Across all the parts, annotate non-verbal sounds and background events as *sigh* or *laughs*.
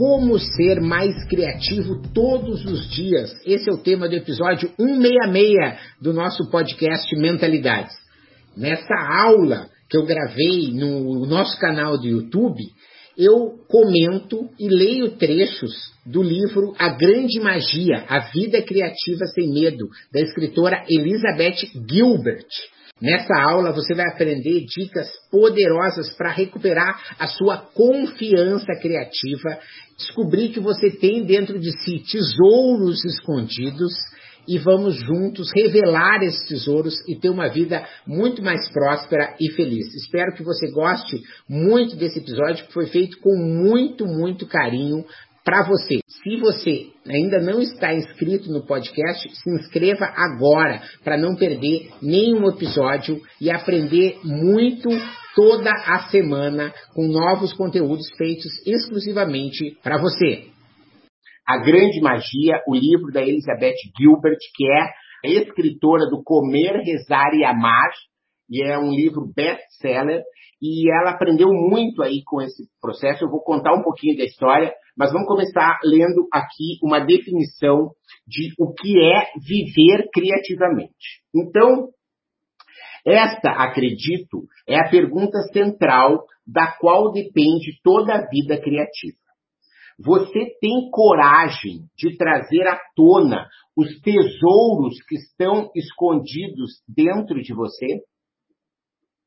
Como ser mais criativo todos os dias? Esse é o tema do episódio 166 do nosso podcast Mentalidades. Nessa aula que eu gravei no nosso canal do YouTube, eu comento e leio trechos do livro A Grande Magia, A Vida Criativa Sem Medo, da escritora Elizabeth Gilbert. Nessa aula você vai aprender dicas poderosas para recuperar a sua confiança criativa, descobrir que você tem dentro de si tesouros escondidos e vamos juntos revelar esses tesouros e ter uma vida muito mais próspera e feliz. Espero que você goste muito desse episódio que foi feito com muito, muito carinho para você. Se você ainda não está inscrito no podcast, se inscreva agora para não perder nenhum episódio e aprender muito toda a semana com novos conteúdos feitos exclusivamente para você. A Grande Magia, o livro da Elizabeth Gilbert, que é a escritora do Comer, Rezar e Amar, e é um livro best-seller, e ela aprendeu muito aí com esse processo. Eu vou contar um pouquinho da história, mas vamos começar lendo aqui uma definição de o que é viver criativamente. Então, esta, acredito, é a pergunta central da qual depende toda a vida criativa. Você tem coragem de trazer à tona os tesouros que estão escondidos dentro de você?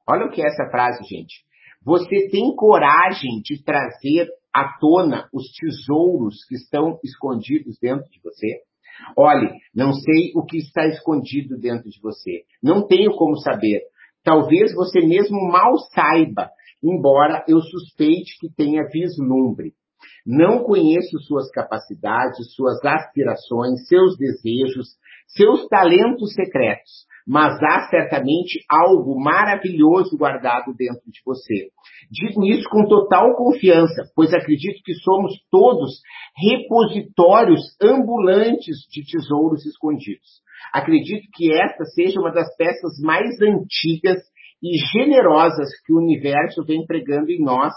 Olha o que é essa frase, gente. Você tem coragem de trazer à tona os tesouros que estão escondidos dentro de você? Olhe, não sei o que está escondido dentro de você. Não tenho como saber. Talvez você mesmo mal saiba, embora eu suspeite que tenha vislumbre. Não conheço suas capacidades, suas aspirações, seus desejos, seus talentos secretos, mas há certamente algo maravilhoso guardado dentro de você. Digo isso com total confiança, pois acredito que somos todos repositórios ambulantes de tesouros escondidos. Acredito que esta seja uma das peças mais antigas e generosas que o universo vem pregando em nós,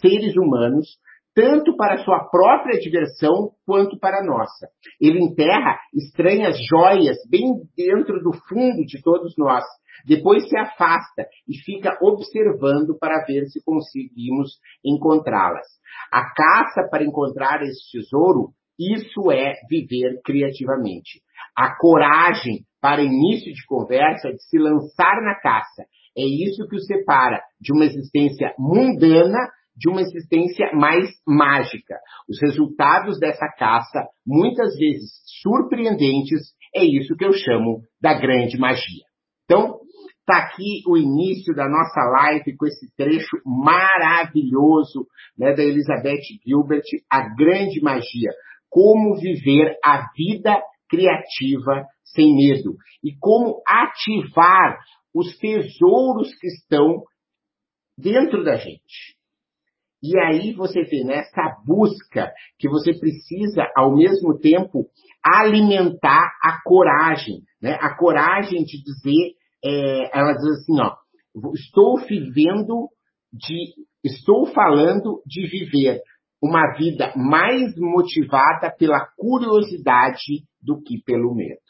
seres humanos, tanto para sua própria diversão quanto para a nossa. Ele enterra estranhas joias bem dentro do fundo de todos nós. Depois se afasta e fica observando para ver se conseguimos encontrá-las. A caça para encontrar esse tesouro, isso é viver criativamente. A coragem para início de conversa de se lançar na caça. É isso que o separa de uma existência mundana de uma existência mais mágica. Os resultados dessa caça, muitas vezes surpreendentes, é isso que eu chamo da grande magia. Então, está aqui o início da nossa live com esse trecho maravilhoso né, da Elizabeth Gilbert, A Grande Magia. Como viver a vida criativa sem medo e como ativar os tesouros que estão dentro da gente. E aí você vê nessa busca que você precisa, ao mesmo tempo, alimentar a coragem. Né? A coragem de dizer, é, ela diz assim, ó, estou vivendo de, estou falando de viver uma vida mais motivada pela curiosidade do que pelo medo.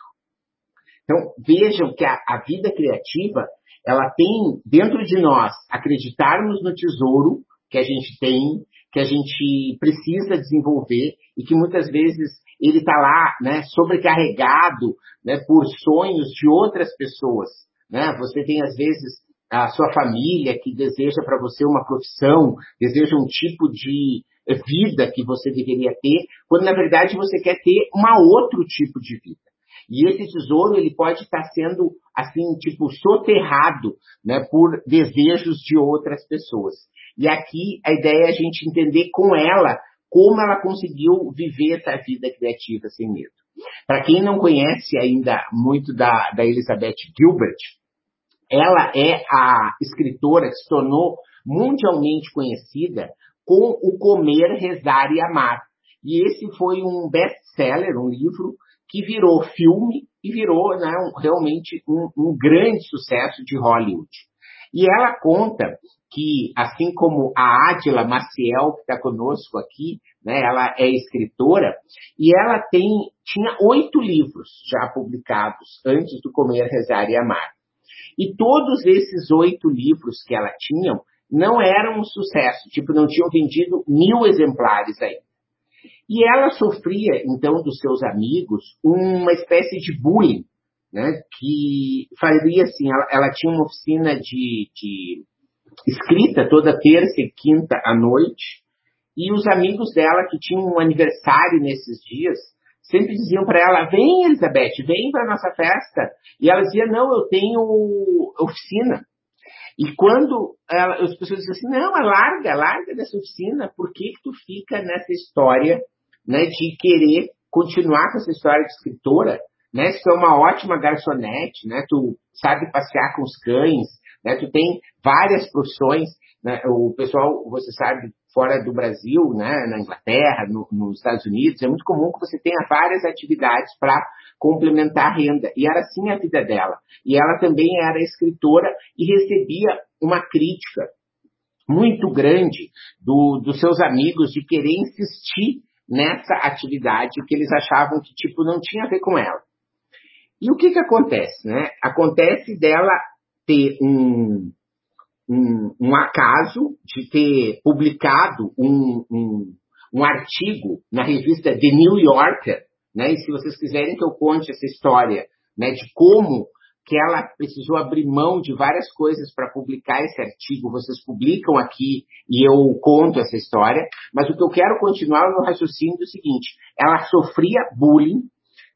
Então, vejam que a, a vida criativa, ela tem dentro de nós acreditarmos no tesouro, que a gente tem, que a gente precisa desenvolver e que muitas vezes ele está lá, né, sobrecarregado, né, por sonhos de outras pessoas, né? Você tem às vezes a sua família que deseja para você uma profissão, deseja um tipo de vida que você deveria ter, quando na verdade você quer ter um outro tipo de vida. E esse tesouro ele pode estar sendo assim, tipo, soterrado, né, por desejos de outras pessoas. E aqui a ideia é a gente entender com ela como ela conseguiu viver essa vida criativa sem medo. Para quem não conhece ainda muito da, da Elizabeth Gilbert, ela é a escritora que se tornou mundialmente conhecida com o Comer, Rezar e Amar. E esse foi um best-seller, um livro que virou filme e virou né, um, realmente um, um grande sucesso de Hollywood. E ela conta que, assim como a Adila Maciel, que está conosco aqui, né, ela é escritora, e ela tem, tinha oito livros já publicados antes do Comer, Rezar e Amar. E todos esses oito livros que ela tinha não eram um sucesso, tipo, não tinham vendido mil exemplares aí. E ela sofria, então, dos seus amigos, uma espécie de bullying, né? Que fazia assim, ela, ela tinha uma oficina de, de escrita toda terça e quinta à noite, e os amigos dela que tinham um aniversário nesses dias sempre diziam para ela: Vem, Elizabeth, vem para nossa festa. E ela dizia: Não, eu tenho oficina. E quando ela, as pessoas diziam assim: Não, larga, larga dessa oficina, por que, que tu fica nessa história né, de querer continuar com essa história de escritora? Né, tu é uma ótima garçonete, né, tu sabe passear com os cães, né, tu tem várias profissões, né, o pessoal, você sabe, fora do Brasil, né, na Inglaterra, no, nos Estados Unidos, é muito comum que você tenha várias atividades para complementar a renda. E era assim a vida dela. E ela também era escritora e recebia uma crítica muito grande do, dos seus amigos de querer insistir nessa atividade que eles achavam que tipo não tinha a ver com ela. E o que que acontece, né? Acontece dela ter um, um, um acaso de ter publicado um, um, um, artigo na revista The New Yorker, né? E se vocês quiserem que eu conte essa história, né, de como que ela precisou abrir mão de várias coisas para publicar esse artigo, vocês publicam aqui e eu conto essa história, mas o que eu quero continuar no raciocínio é o seguinte, ela sofria bullying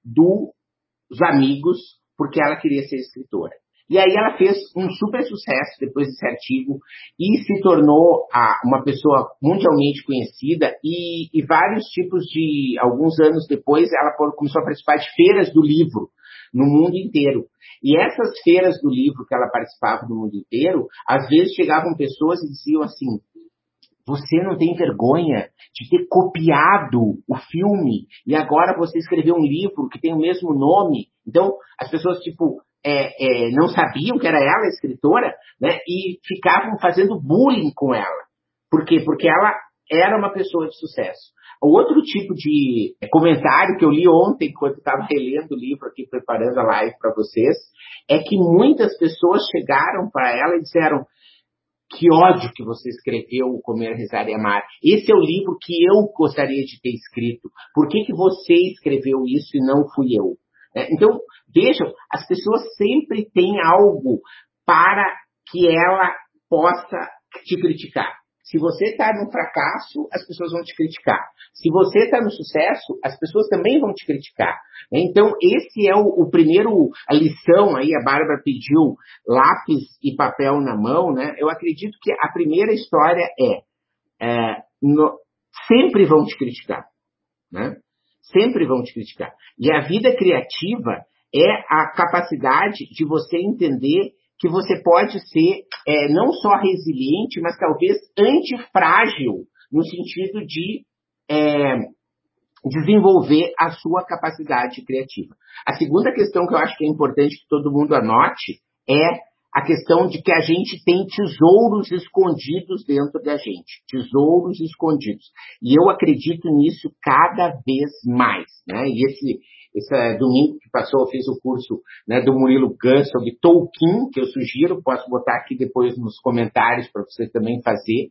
dos amigos porque ela queria ser escritora. E aí ela fez um super sucesso depois desse artigo e se tornou uma pessoa mundialmente conhecida e, e, vários tipos de, alguns anos depois, ela começou a participar de feiras do livro no mundo inteiro. E essas feiras do livro que ela participava no mundo inteiro, às vezes chegavam pessoas e diziam assim, você não tem vergonha de ter copiado o filme e agora você escreveu um livro que tem o mesmo nome? Então, as pessoas, tipo, é, é, não sabiam que era ela a escritora, né? E ficavam fazendo bullying com ela. Por quê? Porque ela era uma pessoa de sucesso. O outro tipo de comentário que eu li ontem, enquanto estava relendo o livro aqui, preparando a live para vocês, é que muitas pessoas chegaram para ela e disseram: que ódio que você escreveu o Comer, Rezar e Amar. Esse é o livro que eu gostaria de ter escrito. Por que, que você escreveu isso e não fui eu? É, então, vejam, as pessoas sempre têm algo para que ela possa te criticar. Se você está no fracasso, as pessoas vão te criticar. Se você está no sucesso, as pessoas também vão te criticar. Então, esse é o, o, primeiro, a lição aí, a Bárbara pediu lápis e papel na mão, né? Eu acredito que a primeira história é, é no, sempre vão te criticar, né? Sempre vão te criticar. E a vida criativa é a capacidade de você entender que você pode ser é, não só resiliente, mas talvez antifrágil, no sentido de é, desenvolver a sua capacidade criativa. A segunda questão que eu acho que é importante que todo mundo anote é a questão de que a gente tem tesouros escondidos dentro da gente, tesouros escondidos. E eu acredito nisso cada vez mais, né? E esse, esse domingo que passou, eu fiz o curso né, do Murilo Gun sobre Tolkien, que eu sugiro, posso botar aqui depois nos comentários para você também fazer.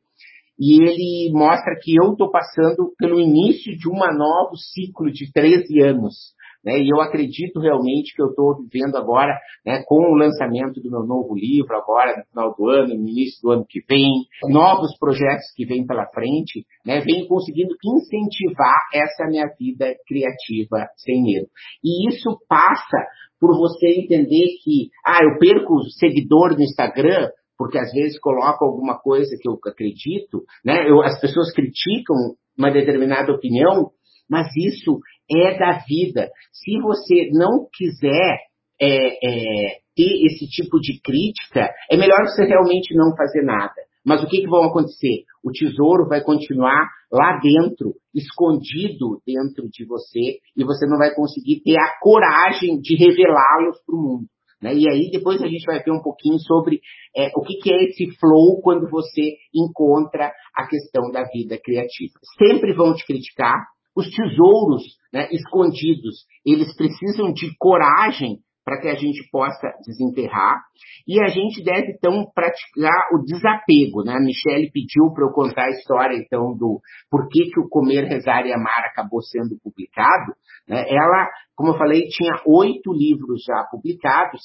E ele mostra que eu estou passando pelo início de um novo ciclo de 13 anos né? E eu acredito realmente que eu estou vivendo agora, né, com o lançamento do meu novo livro, agora no final do ano, no início do ano que vem, novos projetos que vêm pela frente, né, vem conseguindo incentivar essa minha vida criativa sem medo. E isso passa por você entender que, ah, eu perco seguidor no Instagram, porque às vezes coloco alguma coisa que eu acredito, né? Eu, as pessoas criticam uma determinada opinião, mas isso é da vida. Se você não quiser é, é, ter esse tipo de crítica, é melhor você realmente não fazer nada. Mas o que, que vai acontecer? O tesouro vai continuar lá dentro, escondido dentro de você, e você não vai conseguir ter a coragem de revelá-los para o mundo. Né? E aí depois a gente vai ver um pouquinho sobre é, o que, que é esse flow quando você encontra a questão da vida criativa. Sempre vão te criticar, os tesouros né, escondidos, eles precisam de coragem para que a gente possa desenterrar. E a gente deve, então, praticar o desapego. Né? A Michelle pediu para eu contar a história, então, do porquê que o Comer, Rezar e Amar acabou sendo publicado. Né? Ela, como eu falei, tinha oito livros já publicados,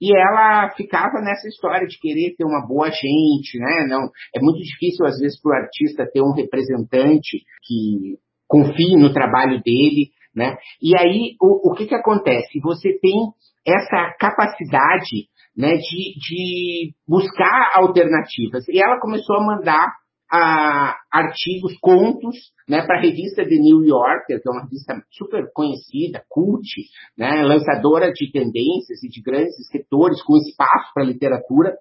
e ela ficava nessa história de querer ter uma boa gente, né? Não, é muito difícil às vezes para o artista ter um representante que confie no trabalho dele, né? E aí, o, o que que acontece? Você tem essa capacidade, né, de, de buscar alternativas. E ela começou a mandar a, artigos, contos, né, para a revista The New Yorker, que é uma revista super conhecida, cult, né, lançadora de tendências e de grandes escritores com espaço para literatura.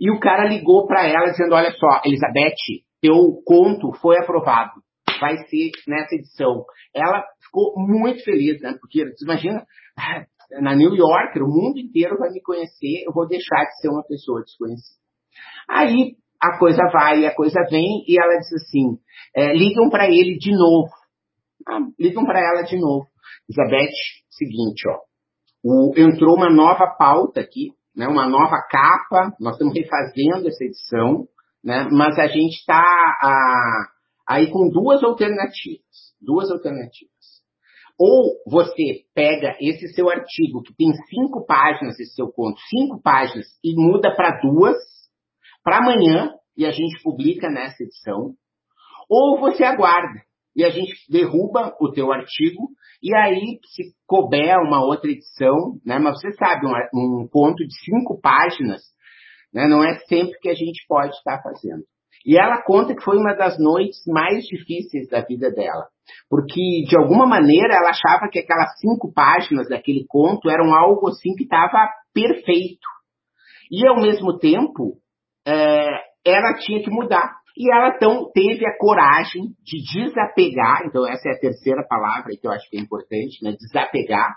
E o cara ligou para ela dizendo: Olha só, Elizabeth, teu conto foi aprovado vai ser nessa edição. Ela ficou muito feliz, né? Porque você imagina, *laughs* na New York, o mundo inteiro vai me conhecer, eu vou deixar de ser uma pessoa desconhecida. Aí a coisa vai, a coisa vem, e ela diz assim: é, ligam para ele de novo. Ah, ligam para ela de novo. Elizabeth, seguinte, ó. O, entrou uma nova pauta aqui, né, uma nova capa, nós estamos refazendo essa edição, né, mas a gente está aí com duas alternativas. Duas alternativas. Ou você pega esse seu artigo, que tem cinco páginas, esse seu conto, cinco páginas, e muda para duas, para amanhã, e a gente publica nessa edição. Ou você aguarda, e a gente derruba o teu artigo, e aí, se couber uma outra edição, né, mas você sabe, um, um conto de cinco páginas, né, não é sempre que a gente pode estar fazendo. E ela conta que foi uma das noites mais difíceis da vida dela. Porque, de alguma maneira, ela achava que aquelas cinco páginas daquele conto eram algo assim que estava perfeito. E, ao mesmo tempo, é, ela tinha que mudar. E ela, então, teve a coragem de desapegar, então essa é a terceira palavra que eu acho que é importante, né? Desapegar,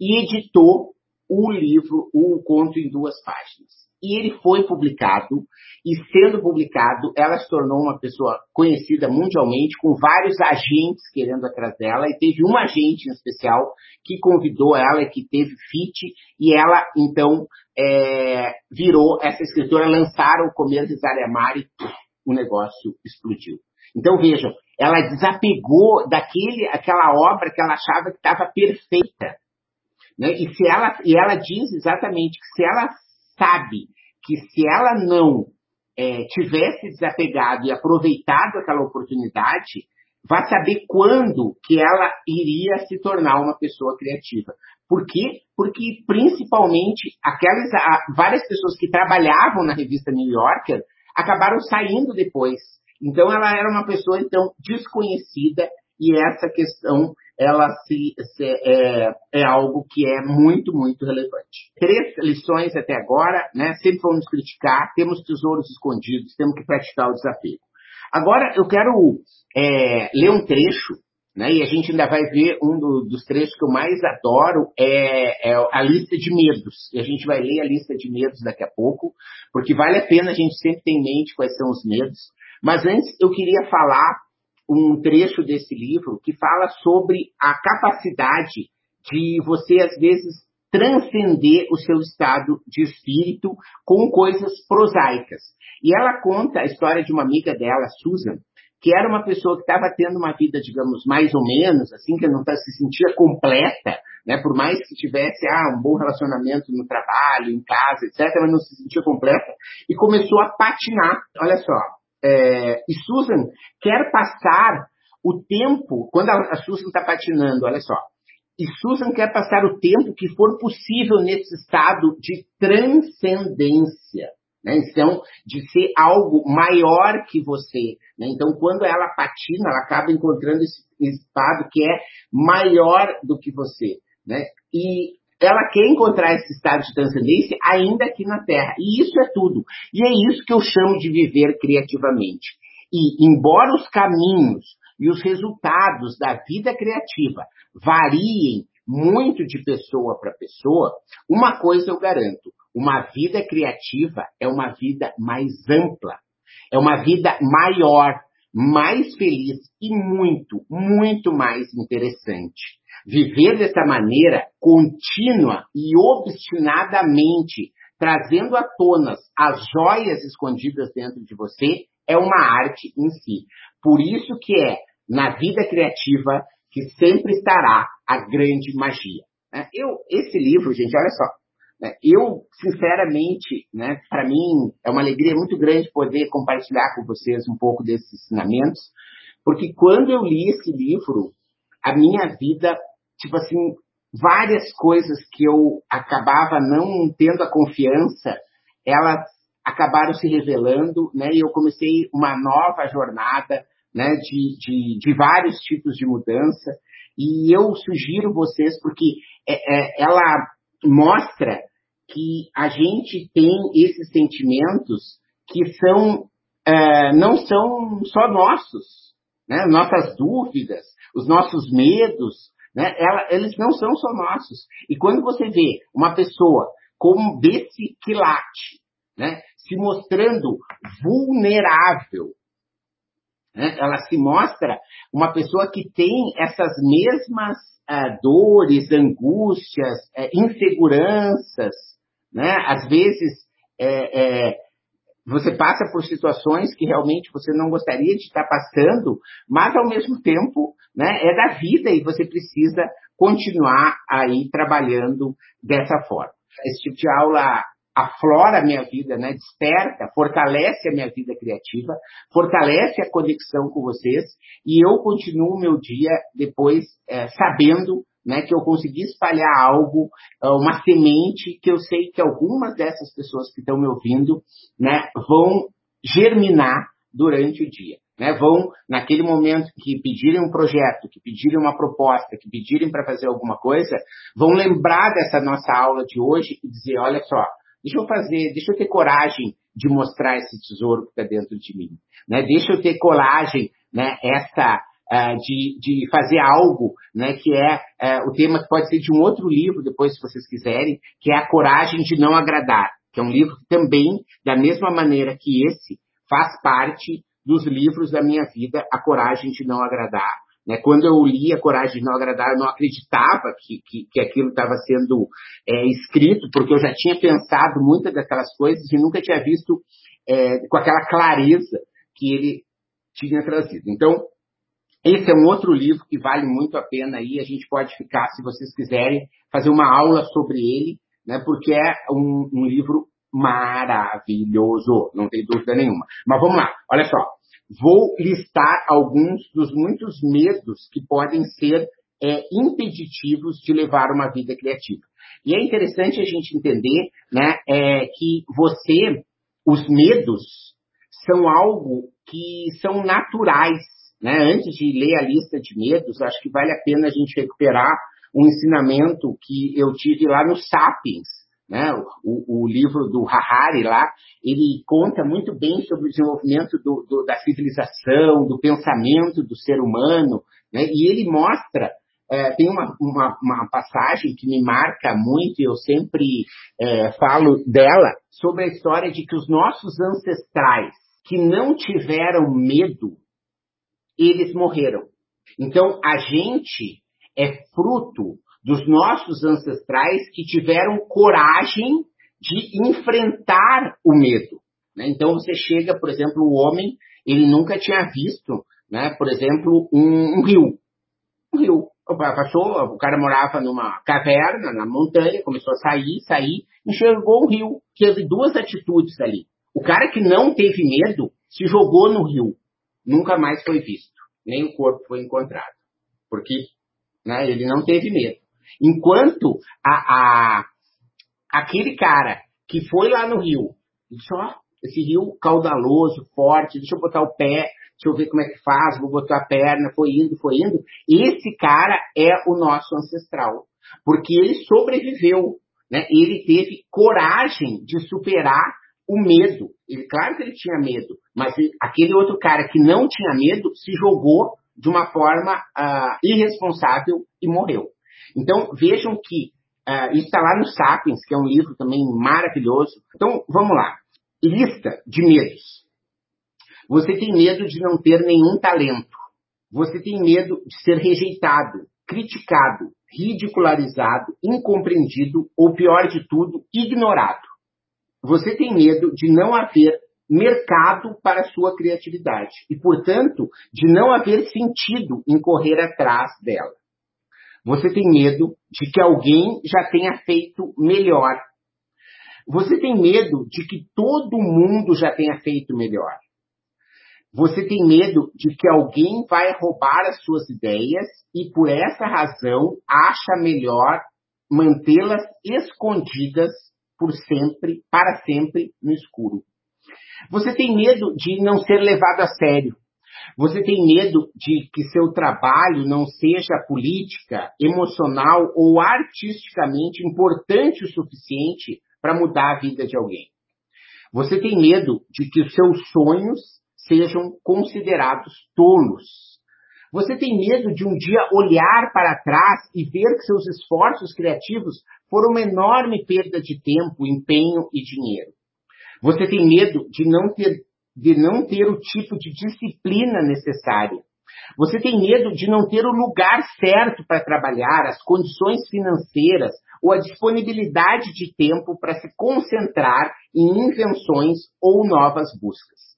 e editou o livro, o conto em duas páginas e ele foi publicado, e sendo publicado, ela se tornou uma pessoa conhecida mundialmente, com vários agentes querendo atrás dela, e teve um agente em especial que convidou ela, que teve fit, e ela, então, é, virou essa escritora, lançaram o Comer, e o negócio explodiu. Então, vejam, ela desapegou daquele, aquela obra que ela achava que estava perfeita. Né? E, se ela, e ela diz exatamente que se ela sabe que se ela não é, tivesse desapegado e aproveitado aquela oportunidade, vai saber quando que ela iria se tornar uma pessoa criativa. Por quê? Porque principalmente aquelas várias pessoas que trabalhavam na revista New Yorker acabaram saindo depois. Então ela era uma pessoa então desconhecida e essa questão ela se, se é, é, algo que é muito, muito relevante. Três lições até agora, né? Sempre vamos criticar, temos tesouros escondidos, temos que praticar o desafio. Agora eu quero é, ler um trecho, né? E a gente ainda vai ver um do, dos trechos que eu mais adoro, é, é a lista de medos. E a gente vai ler a lista de medos daqui a pouco, porque vale a pena a gente sempre ter em mente quais são os medos. Mas antes eu queria falar um trecho desse livro que fala sobre a capacidade de você, às vezes, transcender o seu estado de espírito com coisas prosaicas. E ela conta a história de uma amiga dela, Susan, que era uma pessoa que estava tendo uma vida, digamos, mais ou menos, assim, que não se sentia completa, né? Por mais que tivesse ah, um bom relacionamento no trabalho, em casa, etc., mas não se sentia completa, e começou a patinar. Olha só, é, e Susan quer passar o tempo, quando a, Susan está patinando, olha só, e Susan quer passar o tempo que for possível nesse estado de transcendência. Né? Então, de ser algo maior que você. Né? Então, quando ela patina, ela acaba encontrando esse estado que é maior do que você. Né? E ela quer encontrar esse estado de transcendência ainda aqui na Terra. E isso é tudo. E é isso que eu chamo de viver criativamente. E, embora os caminhos e os resultados da vida criativa variem muito de pessoa para pessoa, uma coisa eu garanto: uma vida criativa é uma vida mais ampla, é uma vida maior, mais feliz e muito, muito mais interessante. Viver dessa maneira contínua e obstinadamente, trazendo à tona as joias escondidas dentro de você, é uma arte em si. Por isso que é na vida criativa que sempre estará a grande magia. Né? Eu, esse livro, gente, olha só, né? eu, sinceramente, né, para mim é uma alegria muito grande poder compartilhar com vocês um pouco desses ensinamentos, porque quando eu li esse livro, a minha vida, tipo assim, várias coisas que eu acabava não tendo a confiança, elas acabaram se revelando, né? E eu comecei uma nova jornada, né? De, de, de vários tipos de mudança. E eu sugiro vocês, porque é, é, ela mostra que a gente tem esses sentimentos que são é, não são só nossos, né? Nossas dúvidas, os nossos medos, né? Ela, eles não são só nossos. E quando você vê uma pessoa como desse quilate, né? Se mostrando vulnerável, né? ela se mostra uma pessoa que tem essas mesmas uh, dores, angústias, uh, inseguranças, né? Às vezes é, é, você passa por situações que realmente você não gostaria de estar passando, mas ao mesmo tempo né, é da vida e você precisa continuar aí trabalhando dessa forma. Esse tipo de aula aflora a minha vida, né? desperta, fortalece a minha vida criativa, fortalece a conexão com vocês e eu continuo meu dia depois é, sabendo né, que eu consegui espalhar algo, é, uma semente que eu sei que algumas dessas pessoas que estão me ouvindo né, vão germinar durante o dia. Né, vão, naquele momento que pedirem um projeto, que pedirem uma proposta, que pedirem para fazer alguma coisa, vão lembrar dessa nossa aula de hoje e dizer, olha só, Deixa eu fazer, deixa eu ter coragem de mostrar esse tesouro que está dentro de mim. Né? Deixa eu ter coragem, né, essa, de, de fazer algo, né, que é uh, o tema que pode ser de um outro livro, depois, se vocês quiserem, que é a coragem de não agradar, que é um livro que também, da mesma maneira que esse, faz parte dos livros da minha vida, A Coragem de Não Agradar. Né? Quando eu li A Coragem de Não Agradar, eu não acreditava que, que, que aquilo estava sendo é, escrito, porque eu já tinha pensado muitas daquelas coisas e nunca tinha visto é, com aquela clareza que ele tinha trazido. Então, esse é um outro livro que vale muito a pena aí. A gente pode ficar, se vocês quiserem, fazer uma aula sobre ele, né? Porque é um, um livro maravilhoso, não tem dúvida nenhuma. Mas vamos lá, olha só. Vou listar alguns dos muitos medos que podem ser é, impeditivos de levar uma vida criativa. E é interessante a gente entender né, é, que você, os medos, são algo que são naturais. Né? Antes de ler a lista de medos, acho que vale a pena a gente recuperar um ensinamento que eu tive lá no Sapiens, né? O, o, livro do Harari lá, ele conta muito bem sobre o desenvolvimento do, do, da civilização, do pensamento do ser humano, né? e ele mostra, é, tem uma, uma, uma, passagem que me marca muito, e eu sempre é, falo dela, sobre a história de que os nossos ancestrais que não tiveram medo, eles morreram. Então, a gente é fruto dos nossos ancestrais que tiveram coragem de enfrentar o medo. Né? Então você chega, por exemplo, o homem, ele nunca tinha visto, né, por exemplo, um, um rio. Um rio. Passou, o cara morava numa caverna, na montanha, começou a sair, sair, enxergou um rio. Teve duas atitudes ali. O cara que não teve medo se jogou no rio. Nunca mais foi visto. Nem o corpo foi encontrado. Porque né, ele não teve medo. Enquanto a, a, aquele cara que foi lá no rio, disse, ó, esse rio caudaloso, forte, deixa eu botar o pé, deixa eu ver como é que faz, vou botar a perna, foi indo, foi indo. Esse cara é o nosso ancestral. Porque ele sobreviveu, né? Ele teve coragem de superar o medo. Ele, claro que ele tinha medo, mas ele, aquele outro cara que não tinha medo se jogou de uma forma uh, irresponsável e morreu. Então, vejam que uh, isso está lá no Sapiens, que é um livro também maravilhoso. Então, vamos lá. Lista de medos. Você tem medo de não ter nenhum talento. Você tem medo de ser rejeitado, criticado, ridicularizado, incompreendido ou, pior de tudo, ignorado. Você tem medo de não haver mercado para a sua criatividade e, portanto, de não haver sentido em correr atrás dela. Você tem medo de que alguém já tenha feito melhor. Você tem medo de que todo mundo já tenha feito melhor. Você tem medo de que alguém vai roubar as suas ideias e, por essa razão, acha melhor mantê-las escondidas por sempre, para sempre, no escuro. Você tem medo de não ser levado a sério. Você tem medo de que seu trabalho não seja política, emocional ou artisticamente importante o suficiente para mudar a vida de alguém. Você tem medo de que os seus sonhos sejam considerados tolos. Você tem medo de um dia olhar para trás e ver que seus esforços criativos foram uma enorme perda de tempo, empenho e dinheiro. Você tem medo de não ter, de não ter o tipo de disciplina necessária. Você tem medo de não ter o lugar certo para trabalhar, as condições financeiras ou a disponibilidade de tempo para se concentrar em invenções ou novas buscas.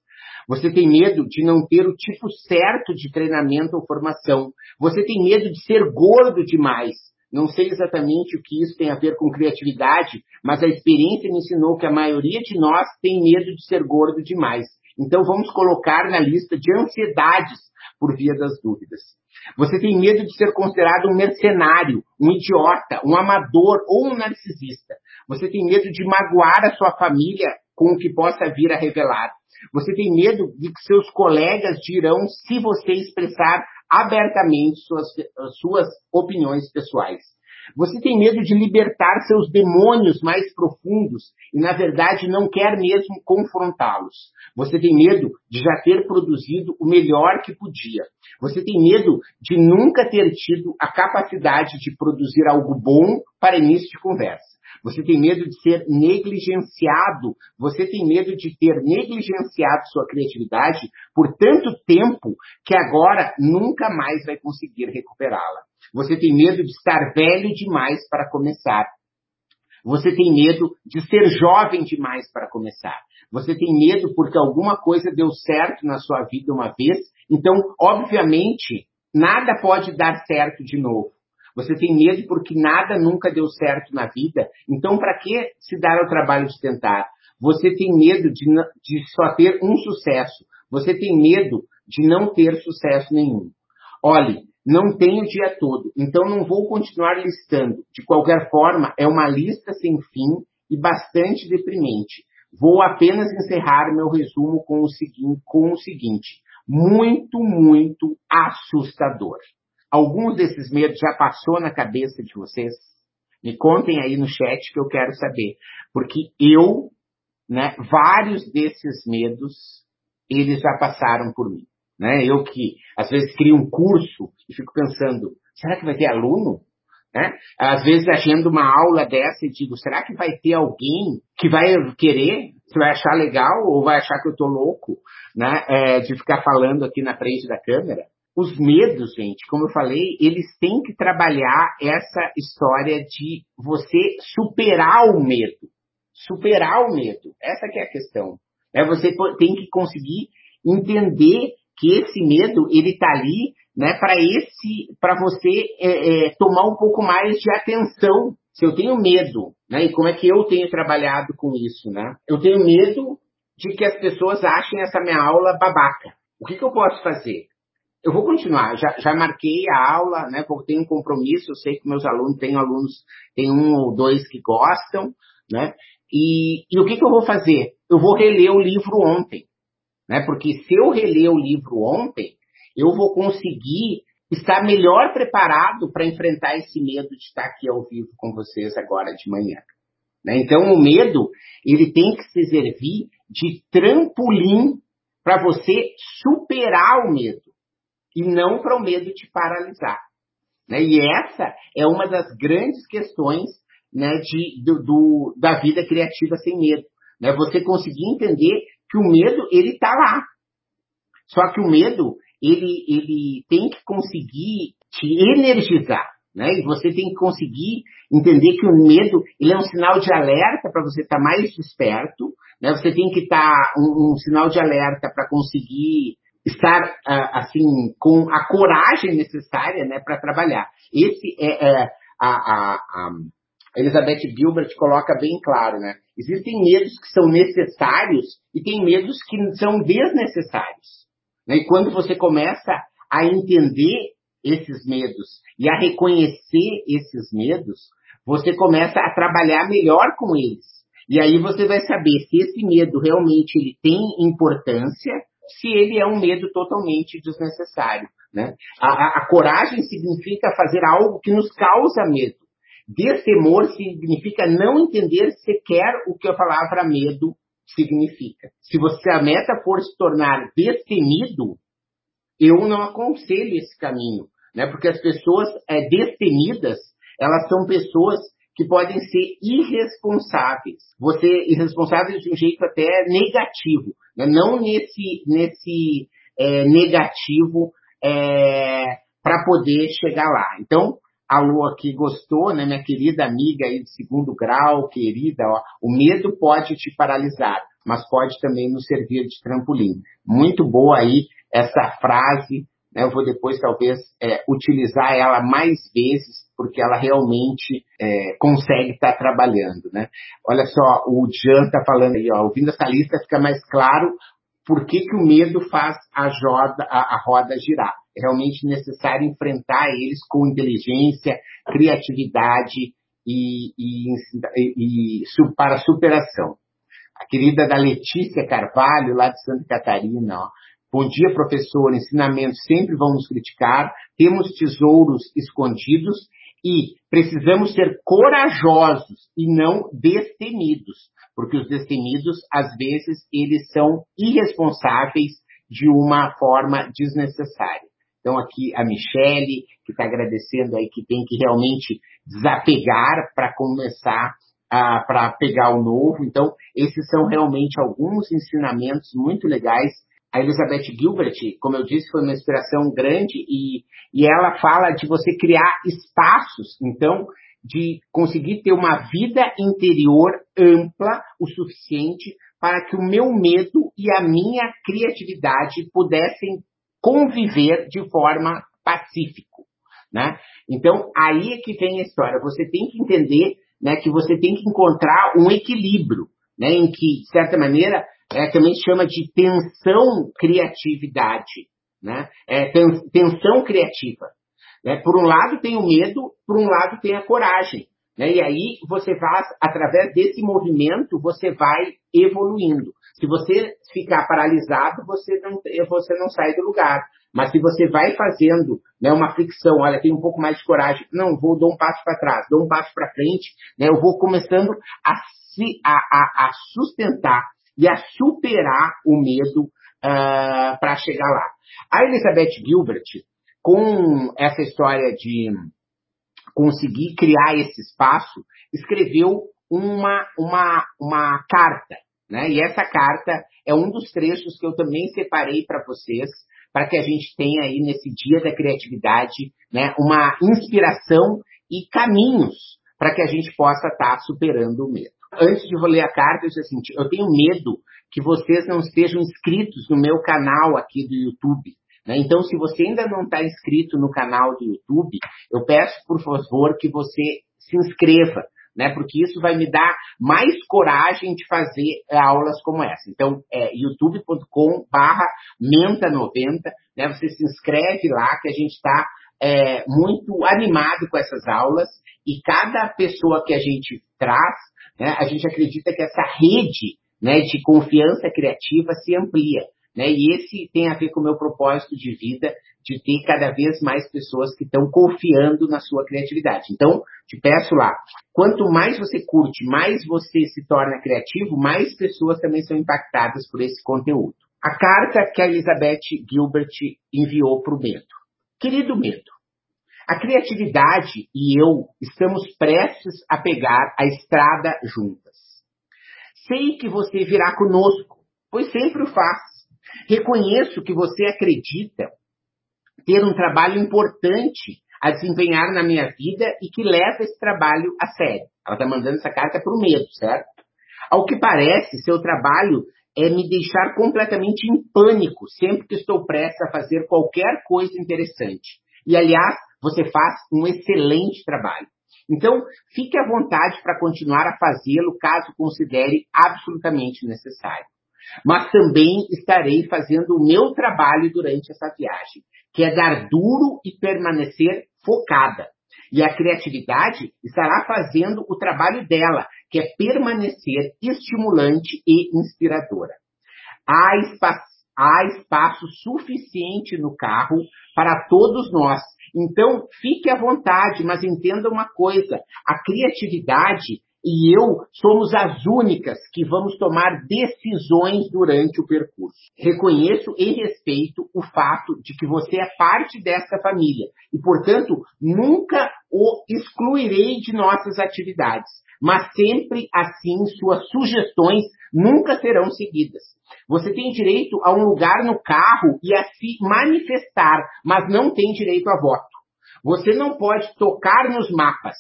Você tem medo de não ter o tipo certo de treinamento ou formação. Você tem medo de ser gordo demais não sei exatamente o que isso tem a ver com criatividade, mas a experiência me ensinou que a maioria de nós tem medo de ser gordo demais. Então vamos colocar na lista de ansiedades por via das dúvidas. Você tem medo de ser considerado um mercenário, um idiota, um amador ou um narcisista. Você tem medo de magoar a sua família com o que possa vir a revelar. Você tem medo de que seus colegas dirão se você expressar abertamente suas, suas opiniões pessoais. Você tem medo de libertar seus demônios mais profundos e, na verdade, não quer mesmo confrontá-los. Você tem medo de já ter produzido o melhor que podia. Você tem medo de nunca ter tido a capacidade de produzir algo bom para início de conversa. Você tem medo de ser negligenciado. Você tem medo de ter negligenciado sua criatividade por tanto tempo que agora nunca mais vai conseguir recuperá-la. Você tem medo de estar velho demais para começar. Você tem medo de ser jovem demais para começar. Você tem medo porque alguma coisa deu certo na sua vida uma vez. Então, obviamente, nada pode dar certo de novo. Você tem medo porque nada nunca deu certo na vida. Então, para que se dar ao trabalho de tentar? Você tem medo de, de só ter um sucesso. Você tem medo de não ter sucesso nenhum. Olhe, não tenho o dia todo, então não vou continuar listando. De qualquer forma, é uma lista sem fim e bastante deprimente. Vou apenas encerrar meu resumo com o seguinte, com o seguinte muito, muito assustador. Alguns desses medos já passou na cabeça de vocês? Me contem aí no chat que eu quero saber. Porque eu, né, vários desses medos, eles já passaram por mim. Né? Eu que às vezes crio um curso e fico pensando, será que vai ter aluno? Né? Às vezes agendo uma aula dessa e digo, será que vai ter alguém que vai querer, que vai achar legal ou vai achar que eu tô louco, né? É, de ficar falando aqui na frente da câmera? Os medos, gente, como eu falei, eles têm que trabalhar essa história de você superar o medo. Superar o medo. Essa é a questão. É, você tem que conseguir entender que esse medo ele está ali, né, para esse, para você é, é, tomar um pouco mais de atenção. Se eu tenho medo, né, e como é que eu tenho trabalhado com isso, né? Eu tenho medo de que as pessoas achem essa minha aula babaca. O que, que eu posso fazer? Eu vou continuar, já, já marquei a aula, né? Porque tenho um compromisso, eu sei que meus alunos, têm alunos, tem um ou dois que gostam, né? E, e o que, que eu vou fazer? Eu vou reler o livro ontem, né? Porque se eu reler o livro ontem, eu vou conseguir estar melhor preparado para enfrentar esse medo de estar aqui ao vivo com vocês agora de manhã. Né? Então, o medo, ele tem que se servir de trampolim para você superar o medo e não para o medo te paralisar. Né? E essa é uma das grandes questões né, de, do, do, da vida criativa sem medo. Né? Você conseguir entender que o medo, ele está lá. Só que o medo, ele, ele tem que conseguir te energizar. Né? E você tem que conseguir entender que o medo ele é um sinal de alerta para você estar tá mais desperto. Né? Você tem que estar tá um, um sinal de alerta para conseguir estar uh, assim com a coragem necessária né, para trabalhar. Esse é, é a, a, a, Elizabeth Gilbert coloca bem claro, né? Existem medos que são necessários e tem medos que são desnecessários. Né? E quando você começa a entender esses medos e a reconhecer esses medos, você começa a trabalhar melhor com eles. E aí você vai saber se esse medo realmente ele tem importância se ele é um medo totalmente desnecessário. Né? A, a, coragem significa fazer algo que nos causa medo. Destemor significa não entender sequer o que a palavra medo significa. Se você a meta for se tornar destemido, eu não aconselho esse caminho, né? Porque as pessoas é, destemidas, elas são pessoas que podem ser irresponsáveis. Você irresponsável de um jeito até negativo, né? não nesse nesse é, negativo é, para poder chegar lá. Então a Lu aqui gostou, né, minha querida amiga aí de segundo grau, querida, ó, o medo pode te paralisar, mas pode também nos servir de trampolim. Muito boa aí essa frase eu vou depois, talvez, é, utilizar ela mais vezes, porque ela realmente é, consegue estar tá trabalhando. Né? Olha só, o Jean está falando aí, ó, ouvindo essa lista fica mais claro por que, que o medo faz a, joda, a, a roda girar. É realmente necessário enfrentar eles com inteligência, criatividade e, e, e, e para superação. A querida da Letícia Carvalho, lá de Santa Catarina, ó, Bom dia, professor. Ensinamentos sempre vão nos criticar. Temos tesouros escondidos e precisamos ser corajosos e não destemidos, porque os destemidos, às vezes, eles são irresponsáveis de uma forma desnecessária. Então, aqui a Michele, que está agradecendo aí, que tem que realmente desapegar para começar uh, para pegar o novo. Então, esses são realmente alguns ensinamentos muito legais a Elizabeth Gilbert, como eu disse, foi uma inspiração grande e, e ela fala de você criar espaços, então, de conseguir ter uma vida interior ampla o suficiente para que o meu medo e a minha criatividade pudessem conviver de forma pacífica. Né? Então, aí é que vem a história. Você tem que entender né, que você tem que encontrar um equilíbrio, né, em que, de certa maneira, é, também chama de tensão criatividade, né? É, tensão criativa. Né? Por um lado tem o medo, por um lado tem a coragem. Né? E aí você faz, através desse movimento, você vai evoluindo. Se você ficar paralisado, você não, você não sai do lugar. Mas se você vai fazendo né, uma fricção, olha, tem um pouco mais de coragem, não, vou dar um passo para trás, dou um passo para frente, né, eu vou começando a, se, a, a, a sustentar e a superar o medo uh, ah, para chegar lá. A Elizabeth Gilbert, com essa história de conseguir criar esse espaço, escreveu uma, uma, uma carta. Né? E essa carta é um dos trechos que eu também separei para vocês, para que a gente tenha aí nesse dia da criatividade né, uma inspiração e caminhos para que a gente possa estar tá superando o medo antes de ler a carta, eu disse assim, eu tenho medo que vocês não estejam inscritos no meu canal aqui do YouTube. Né? Então, se você ainda não está inscrito no canal do YouTube, eu peço, por favor, que você se inscreva, né? Porque isso vai me dar mais coragem de fazer eh, aulas como essa. Então, é youtube.com barra menta90, né? Você se inscreve lá que a gente está é, muito animado com essas aulas e cada pessoa que a gente traz, né, a gente acredita que essa rede né, de confiança criativa se amplia. Né? E esse tem a ver com o meu propósito de vida, de ter cada vez mais pessoas que estão confiando na sua criatividade. Então, te peço lá, quanto mais você curte, mais você se torna criativo, mais pessoas também são impactadas por esse conteúdo. A carta que a Elizabeth Gilbert enviou para o Medo. Querido Medo, a criatividade e eu estamos prestes a pegar a estrada juntas. Sei que você virá conosco, pois sempre o faz. Reconheço que você acredita ter um trabalho importante a desempenhar na minha vida e que leva esse trabalho a sério. Ela está mandando essa carta para o medo, certo? Ao que parece, seu trabalho é me deixar completamente em pânico sempre que estou prestes a fazer qualquer coisa interessante. E, aliás, você faz um excelente trabalho. Então, fique à vontade para continuar a fazê-lo caso considere absolutamente necessário mas também estarei fazendo o meu trabalho durante essa viagem, que é dar duro e permanecer focada. E a criatividade estará fazendo o trabalho dela, que é permanecer estimulante e inspiradora. Há espaço, há espaço suficiente no carro para todos nós. Então, fique à vontade, mas entenda uma coisa: a criatividade e eu somos as únicas que vamos tomar decisões durante o percurso. Reconheço e respeito o fato de que você é parte dessa família e, portanto, nunca o excluirei de nossas atividades, mas sempre assim suas sugestões nunca serão seguidas. Você tem direito a um lugar no carro e a se manifestar, mas não tem direito a voto. Você não pode tocar nos mapas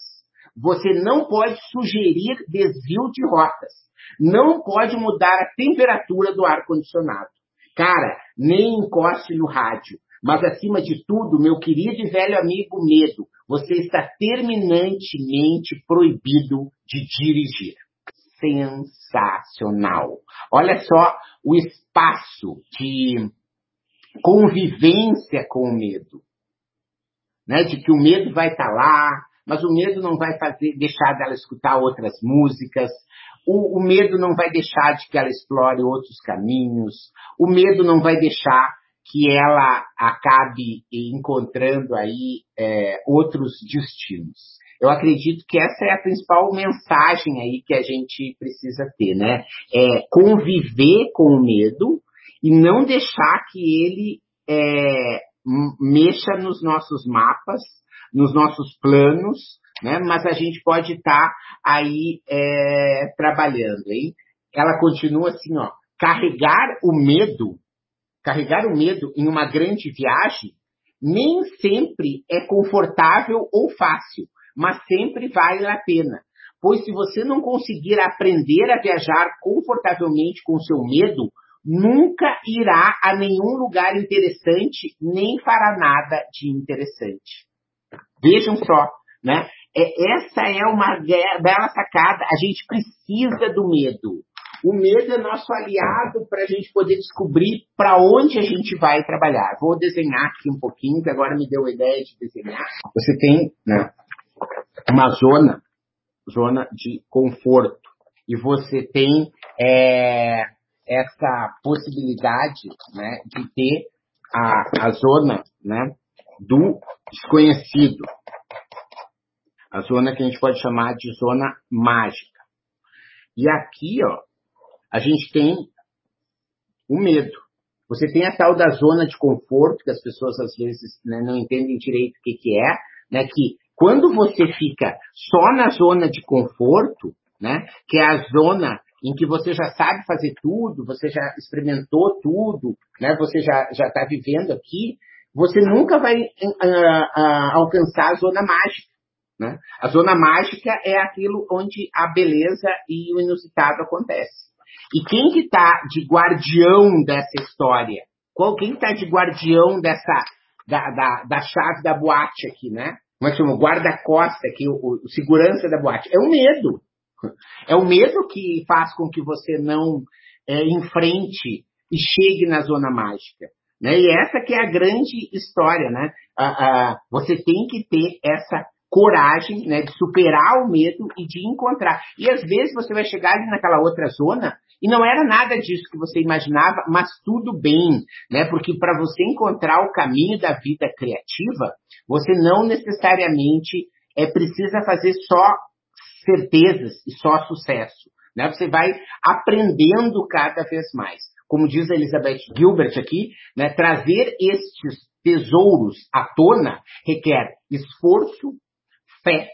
você não pode sugerir desvio de rotas. Não pode mudar a temperatura do ar-condicionado. Cara, nem encoste no rádio. Mas acima de tudo, meu querido e velho amigo Medo, você está terminantemente proibido de dirigir. Sensacional. Olha só o espaço de convivência com o medo. Né? De que o medo vai estar tá lá, mas o medo não vai fazer, deixar dela escutar outras músicas, o, o, medo não vai deixar de que ela explore outros caminhos, o medo não vai deixar que ela acabe encontrando aí é, outros destinos. Eu acredito que essa é a principal mensagem aí que a gente precisa ter, né? É conviver com o medo e não deixar que ele é, mexa nos nossos mapas, nos nossos planos, né? Mas a gente pode estar tá aí é, trabalhando, hein? Ela continua assim, ó, carregar o medo, carregar o medo em uma grande viagem nem sempre é confortável ou fácil, mas sempre vale a pena. Pois se você não conseguir aprender a viajar confortavelmente com seu medo, nunca irá a nenhum lugar interessante, nem fará nada de interessante. Vejam só, né? É, essa é uma bela sacada. A gente precisa do medo. O medo é nosso aliado para a gente poder descobrir para onde a gente vai trabalhar. Vou desenhar aqui um pouquinho, que agora me deu a ideia de desenhar. Você tem né, uma zona, zona de conforto. E você tem é, essa possibilidade né, de ter a, a zona né, do desconhecido. A zona que a gente pode chamar de zona mágica. E aqui, ó, a gente tem o medo. Você tem a tal da zona de conforto, que as pessoas às vezes né, não entendem direito o que, que é, né? Que quando você fica só na zona de conforto, né? Que é a zona em que você já sabe fazer tudo, você já experimentou tudo, né? Você já está vivendo aqui, você nunca vai uh, uh, alcançar a zona mágica. Né? A zona mágica é aquilo onde a beleza e o inusitado acontecem. E quem que está de guardião dessa história? Qual, quem está de guardião dessa da, da, da, chave da boate aqui, né? Como é que chama? Guarda-costa aqui, o, o, segurança da boate. É o medo. É o medo que faz com que você não é, enfrente e chegue na zona mágica. Né? E essa que é a grande história, né? Ah, ah, você tem que ter essa coragem né, de superar o medo e de encontrar. E às vezes você vai chegar ali naquela outra zona e não era nada disso que você imaginava, mas tudo bem, né? Porque para você encontrar o caminho da vida criativa, você não necessariamente é precisa fazer só certezas e só sucesso, né? Você vai aprendendo cada vez mais. Como diz a Elizabeth Gilbert aqui, né, trazer estes tesouros à tona requer esforço, fé,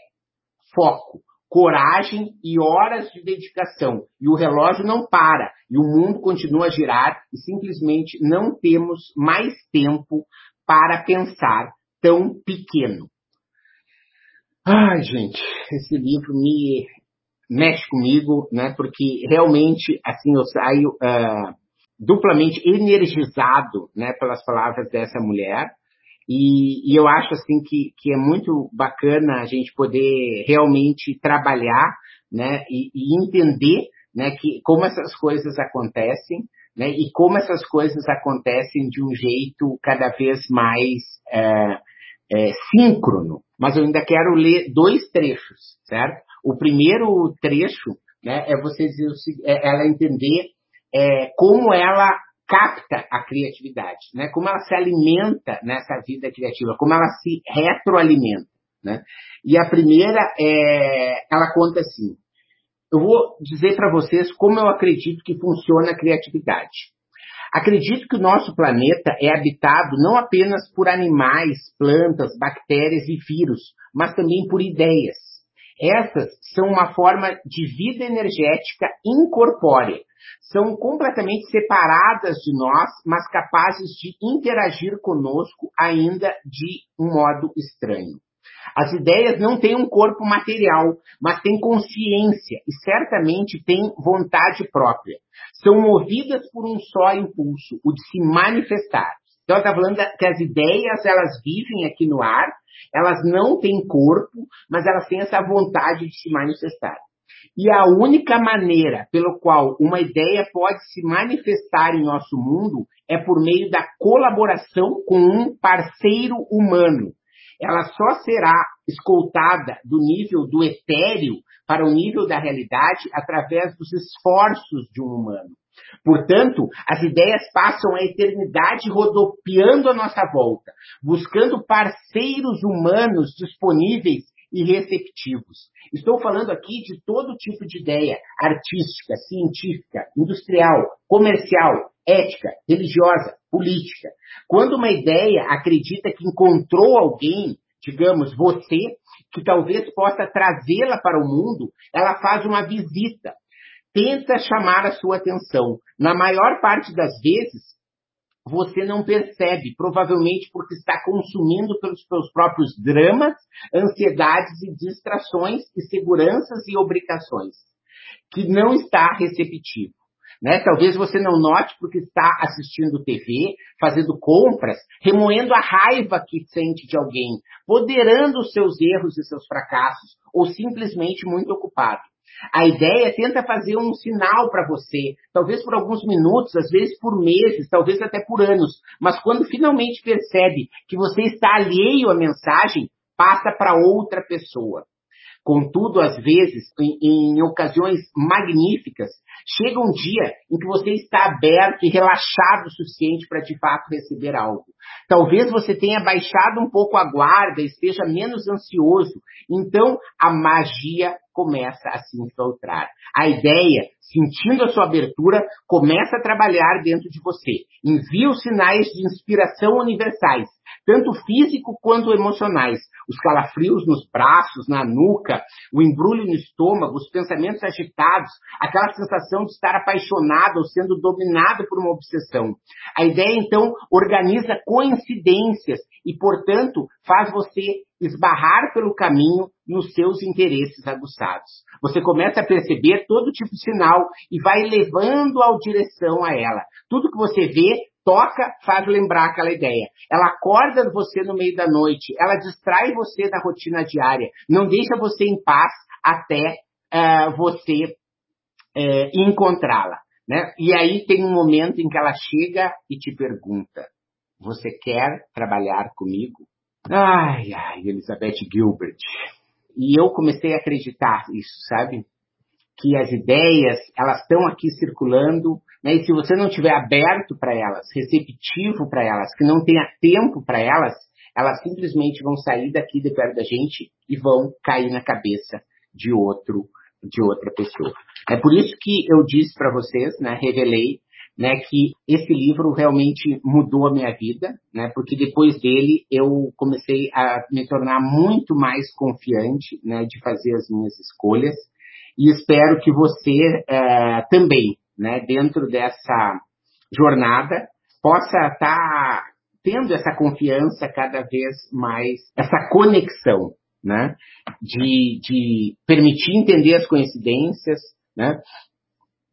foco, coragem e horas de dedicação. E o relógio não para, e o mundo continua a girar, e simplesmente não temos mais tempo para pensar tão pequeno. Ai, gente, esse livro me mexe comigo, né? Porque realmente, assim, eu saio uh, duplamente energizado, né, pelas palavras dessa mulher. E, e, eu acho assim que, que é muito bacana a gente poder realmente trabalhar, né, e, e entender, né, que como essas coisas acontecem, né, e como essas coisas acontecem de um jeito cada vez mais é, é, síncrono. Mas eu ainda quero ler dois trechos, certo? O primeiro trecho, né, é você dizer, é ela entender é, como ela capta a criatividade, né? Como ela se alimenta nessa vida criativa, como ela se retroalimenta, né? E a primeira é, ela conta assim: eu vou dizer para vocês como eu acredito que funciona a criatividade. Acredito que o nosso planeta é habitado não apenas por animais, plantas, bactérias e vírus, mas também por ideias. Essas são uma forma de vida energética incorpórea são completamente separadas de nós, mas capazes de interagir conosco ainda de um modo estranho. As ideias não têm um corpo material, mas têm consciência e certamente têm vontade própria. São movidas por um só impulso, o de se manifestar. Então, ela está falando que as ideias, elas vivem aqui no ar, elas não têm corpo, mas elas têm essa vontade de se manifestar. E a única maneira pelo qual uma ideia pode se manifestar em nosso mundo é por meio da colaboração com um parceiro humano. Ela só será escoltada do nível do etéreo para o nível da realidade através dos esforços de um humano. Portanto, as ideias passam a eternidade rodopiando a nossa volta, buscando parceiros humanos disponíveis e receptivos. Estou falando aqui de todo tipo de ideia artística, científica, industrial, comercial, ética, religiosa, política. Quando uma ideia acredita que encontrou alguém, digamos você, que talvez possa trazê-la para o mundo, ela faz uma visita, tenta chamar a sua atenção. Na maior parte das vezes, você não percebe, provavelmente porque está consumindo pelos seus próprios dramas, ansiedades e distrações, e seguranças e obrigações, que não está receptivo. Né? Talvez você não note porque está assistindo TV, fazendo compras, remoendo a raiva que sente de alguém, poderando os seus erros e seus fracassos, ou simplesmente muito ocupado. A ideia tenta fazer um sinal para você, talvez por alguns minutos, às vezes por meses, talvez até por anos, mas quando finalmente percebe que você está alheio à mensagem, passa para outra pessoa. Contudo, às vezes, em, em, ocasiões magníficas, chega um dia em que você está aberto e relaxado o suficiente para de fato receber algo. Talvez você tenha baixado um pouco a guarda, esteja menos ansioso. Então, a magia começa a se infiltrar. A ideia, sentindo a sua abertura, começa a trabalhar dentro de você. Envia os sinais de inspiração universais tanto físico quanto emocionais. Os calafrios nos braços, na nuca, o embrulho no estômago, os pensamentos agitados, aquela sensação de estar apaixonado ou sendo dominado por uma obsessão. A ideia, então, organiza coincidências e, portanto, faz você esbarrar pelo caminho nos seus interesses aguçados. Você começa a perceber todo tipo de sinal e vai levando a direção a ela. Tudo que você vê, toca, faz lembrar aquela ideia. Ela acorda você no meio da noite, ela distrai você da rotina diária, não deixa você em paz até uh, você uh, encontrá-la. Né? E aí tem um momento em que ela chega e te pergunta: Você quer trabalhar comigo? Ai, ai, Elizabeth Gilbert. E eu comecei a acreditar isso, sabe? Que as ideias, elas estão aqui circulando, né? E se você não tiver aberto para elas, receptivo para elas, que não tenha tempo para elas, elas simplesmente vão sair daqui de perto da gente e vão cair na cabeça de outro, de outra pessoa. É por isso que eu disse para vocês, né? Revelei né, que esse livro realmente mudou a minha vida, né, porque depois dele eu comecei a me tornar muito mais confiante, né, de fazer as minhas escolhas e espero que você é, também, né, dentro dessa jornada, possa estar tá tendo essa confiança cada vez mais, essa conexão, né, de, de permitir entender as coincidências, né,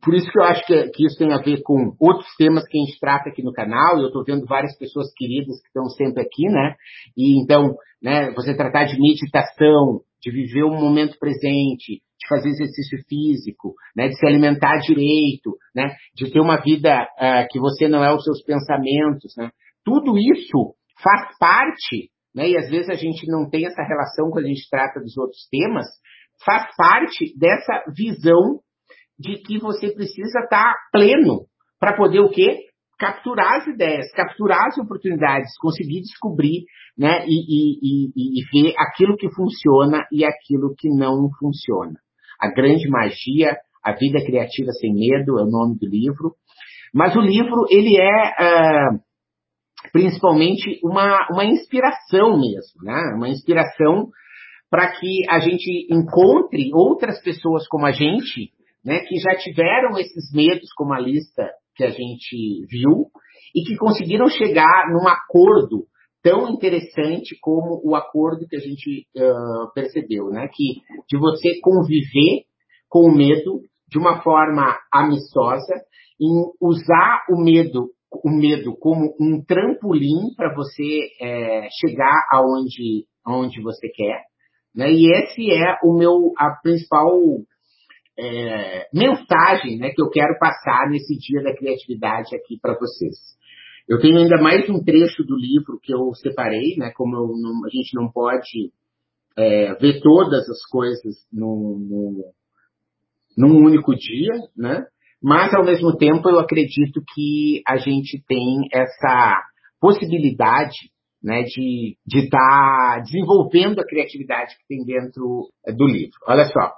por isso que eu acho que, que, isso tem a ver com outros temas que a gente trata aqui no canal, eu estou vendo várias pessoas queridas que estão sempre aqui, né? E então, né, você tratar de meditação, de viver o um momento presente, de fazer exercício físico, né, de se alimentar direito, né, de ter uma vida uh, que você não é os seus pensamentos, né? Tudo isso faz parte, né, e às vezes a gente não tem essa relação quando a gente trata dos outros temas, faz parte dessa visão de que você precisa estar pleno para poder o quê? Capturar as ideias, capturar as oportunidades, conseguir descobrir né, e, e, e, e ver aquilo que funciona e aquilo que não funciona. A grande magia, a vida criativa sem medo é o nome do livro. Mas o livro, ele é uh, principalmente uma, uma inspiração mesmo, né? Uma inspiração para que a gente encontre outras pessoas como a gente né, que já tiveram esses medos, como a lista que a gente viu, e que conseguiram chegar num acordo tão interessante como o acordo que a gente uh, percebeu, né? Que de você conviver com o medo de uma forma amistosa, em usar o medo, o medo como um trampolim para você é, chegar aonde, aonde você quer, né? E esse é o meu a principal é, mensagem né, que eu quero passar nesse dia da criatividade aqui para vocês. Eu tenho ainda mais um trecho do livro que eu separei, né, como não, a gente não pode é, ver todas as coisas num, num, num único dia, né? mas ao mesmo tempo eu acredito que a gente tem essa possibilidade né, de estar tá desenvolvendo a criatividade que tem dentro do livro. Olha só,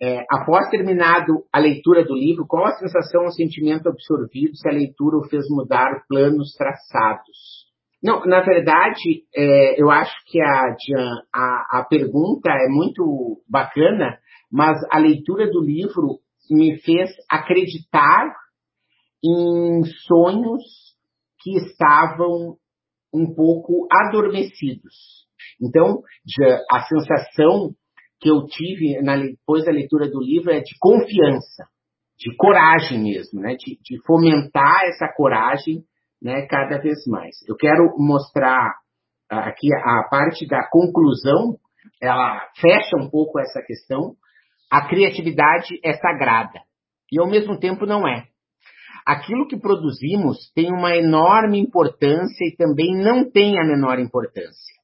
é, após terminado a leitura do livro, qual a sensação ou sentimento absorvido se a leitura o fez mudar planos traçados? Não, na verdade, é, eu acho que a, a, a pergunta é muito bacana, mas a leitura do livro me fez acreditar em sonhos que estavam um pouco adormecidos. Então, a sensação que eu tive na, depois da leitura do livro é de confiança, de coragem mesmo, né? de, de fomentar essa coragem né, cada vez mais. Eu quero mostrar aqui a parte da conclusão, ela fecha um pouco essa questão. A criatividade é sagrada e ao mesmo tempo não é. Aquilo que produzimos tem uma enorme importância e também não tem a menor importância.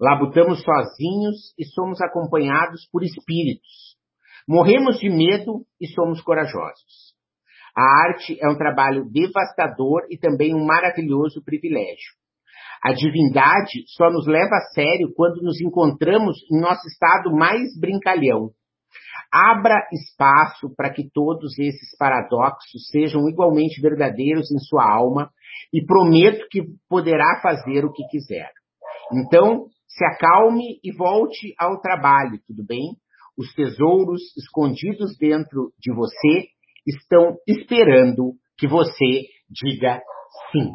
Labutamos sozinhos e somos acompanhados por espíritos. Morremos de medo e somos corajosos. A arte é um trabalho devastador e também um maravilhoso privilégio. A divindade só nos leva a sério quando nos encontramos em nosso estado mais brincalhão. Abra espaço para que todos esses paradoxos sejam igualmente verdadeiros em sua alma e prometo que poderá fazer o que quiser. Então, se acalme e volte ao trabalho, tudo bem? Os tesouros escondidos dentro de você estão esperando que você diga sim.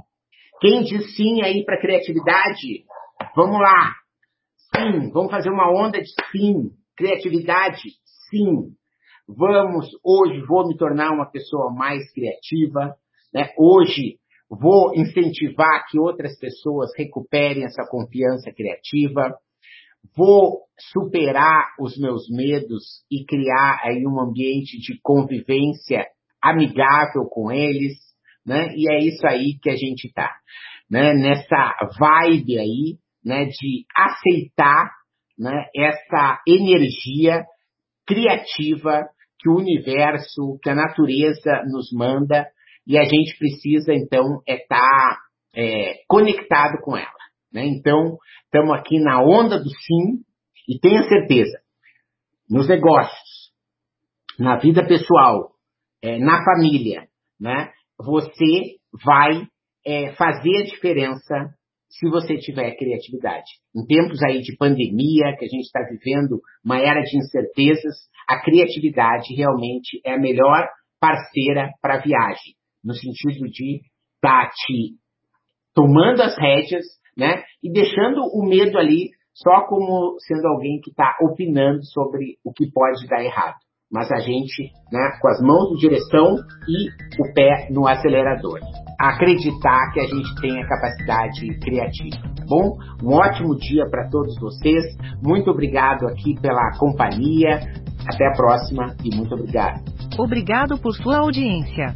Quem diz sim aí para criatividade? Vamos lá. Sim. Vamos fazer uma onda de sim. Criatividade? Sim. Vamos, hoje vou me tornar uma pessoa mais criativa. Né? Hoje vou incentivar que outras pessoas recuperem essa confiança criativa. Vou superar os meus medos e criar aí um ambiente de convivência amigável com eles, né? E é isso aí que a gente está, né? Nessa vibe aí, né? De aceitar, né? Essa energia criativa que o universo, que a natureza nos manda e a gente precisa então é estar tá, é, conectado com ela, né? Então estamos aqui na onda do sim e tenha certeza, nos negócios, na vida pessoal, é, na família, né? Você vai é, fazer a diferença se você tiver criatividade. Em tempos aí de pandemia, que a gente está vivendo uma era de incertezas, a criatividade realmente é a melhor parceira para a viagem, no sentido de estar tá te tomando as rédeas, né? E deixando o medo ali só como sendo alguém que está opinando sobre o que pode dar errado mas a gente, né, com as mãos no direção e o pé no acelerador. Acreditar que a gente tem a capacidade criativa. Bom, um ótimo dia para todos vocês. Muito obrigado aqui pela companhia. Até a próxima e muito obrigado. Obrigado por sua audiência.